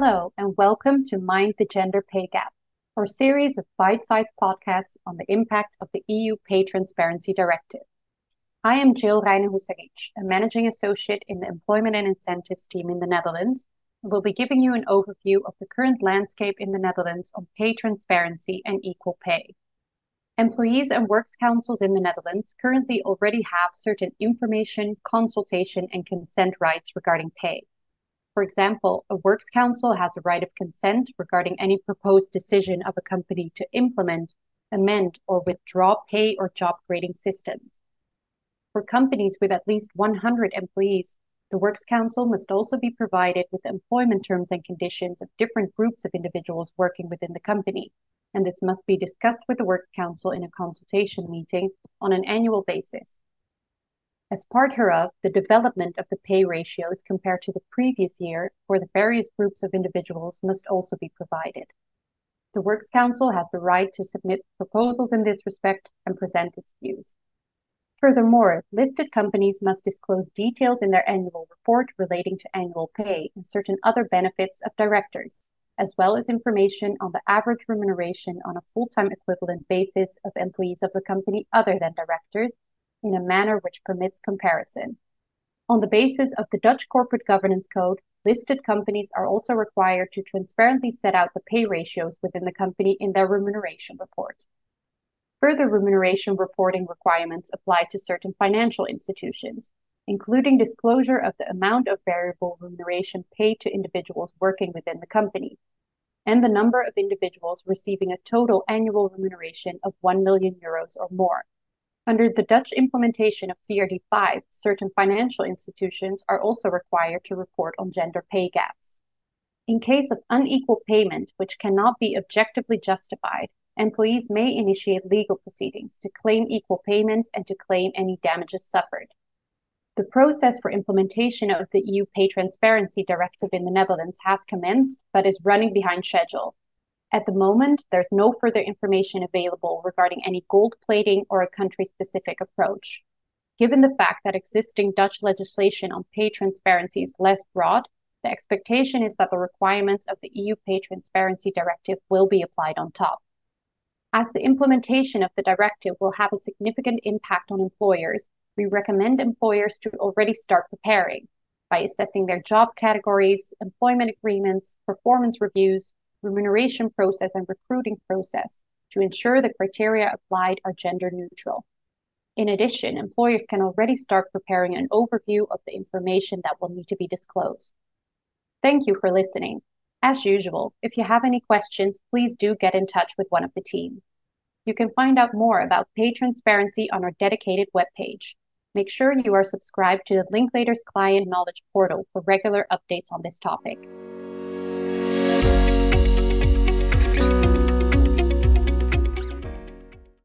Hello, and welcome to Mind the Gender Pay Gap, our series of bite sized podcasts on the impact of the EU Pay Transparency Directive. I am Jill Reijnen a managing associate in the Employment and Incentives team in the Netherlands, and will be giving you an overview of the current landscape in the Netherlands on pay transparency and equal pay. Employees and works councils in the Netherlands currently already have certain information, consultation, and consent rights regarding pay. For example, a works council has a right of consent regarding any proposed decision of a company to implement, amend, or withdraw pay or job grading systems. For companies with at least 100 employees, the Works Council must also be provided with employment terms and conditions of different groups of individuals working within the company, and this must be discussed with the Works Council in a consultation meeting on an annual basis. As part hereof, the development of the pay ratios compared to the previous year for the various groups of individuals must also be provided. The Works Council has the right to submit proposals in this respect and present its views. Furthermore, listed companies must disclose details in their annual report relating to annual pay and certain other benefits of directors, as well as information on the average remuneration on a full-time equivalent basis of employees of the company other than directors in a manner which permits comparison. On the basis of the Dutch Corporate Governance Code, listed companies are also required to transparently set out the pay ratios within the company in their remuneration report. Further remuneration reporting requirements apply to certain financial institutions, including disclosure of the amount of variable remuneration paid to individuals working within the company, and the number of individuals receiving a total annual remuneration of 1 million euros or more. Under the Dutch implementation of CRD5, certain financial institutions are also required to report on gender pay gaps. In case of unequal payment, which cannot be objectively justified, employees may initiate legal proceedings to claim equal payment and to claim any damages suffered. The process for implementation of the EU Pay Transparency Directive in the Netherlands has commenced, but is running behind schedule, at the moment, there's no further information available regarding any gold plating or a country-specific approach. Given the fact that existing Dutch legislation on pay transparency is less broad, the expectation is that the requirements of the EU Pay Transparency Directive will be applied on top. As the implementation of the directive will have a significant impact on employers, we recommend employers to already start preparing by assessing their job categories, employment agreements, performance reviews, remuneration process, and recruiting process to ensure the criteria applied are gender neutral. In addition, employers can already start preparing an overview of the information that will need to be disclosed. Thank you for listening. As usual, if you have any questions, please do get in touch with one of the team. You can find out more about pay transparency on our dedicated webpage. Make sure you are subscribed to the Linklaters client knowledge portal for regular updates on this topic.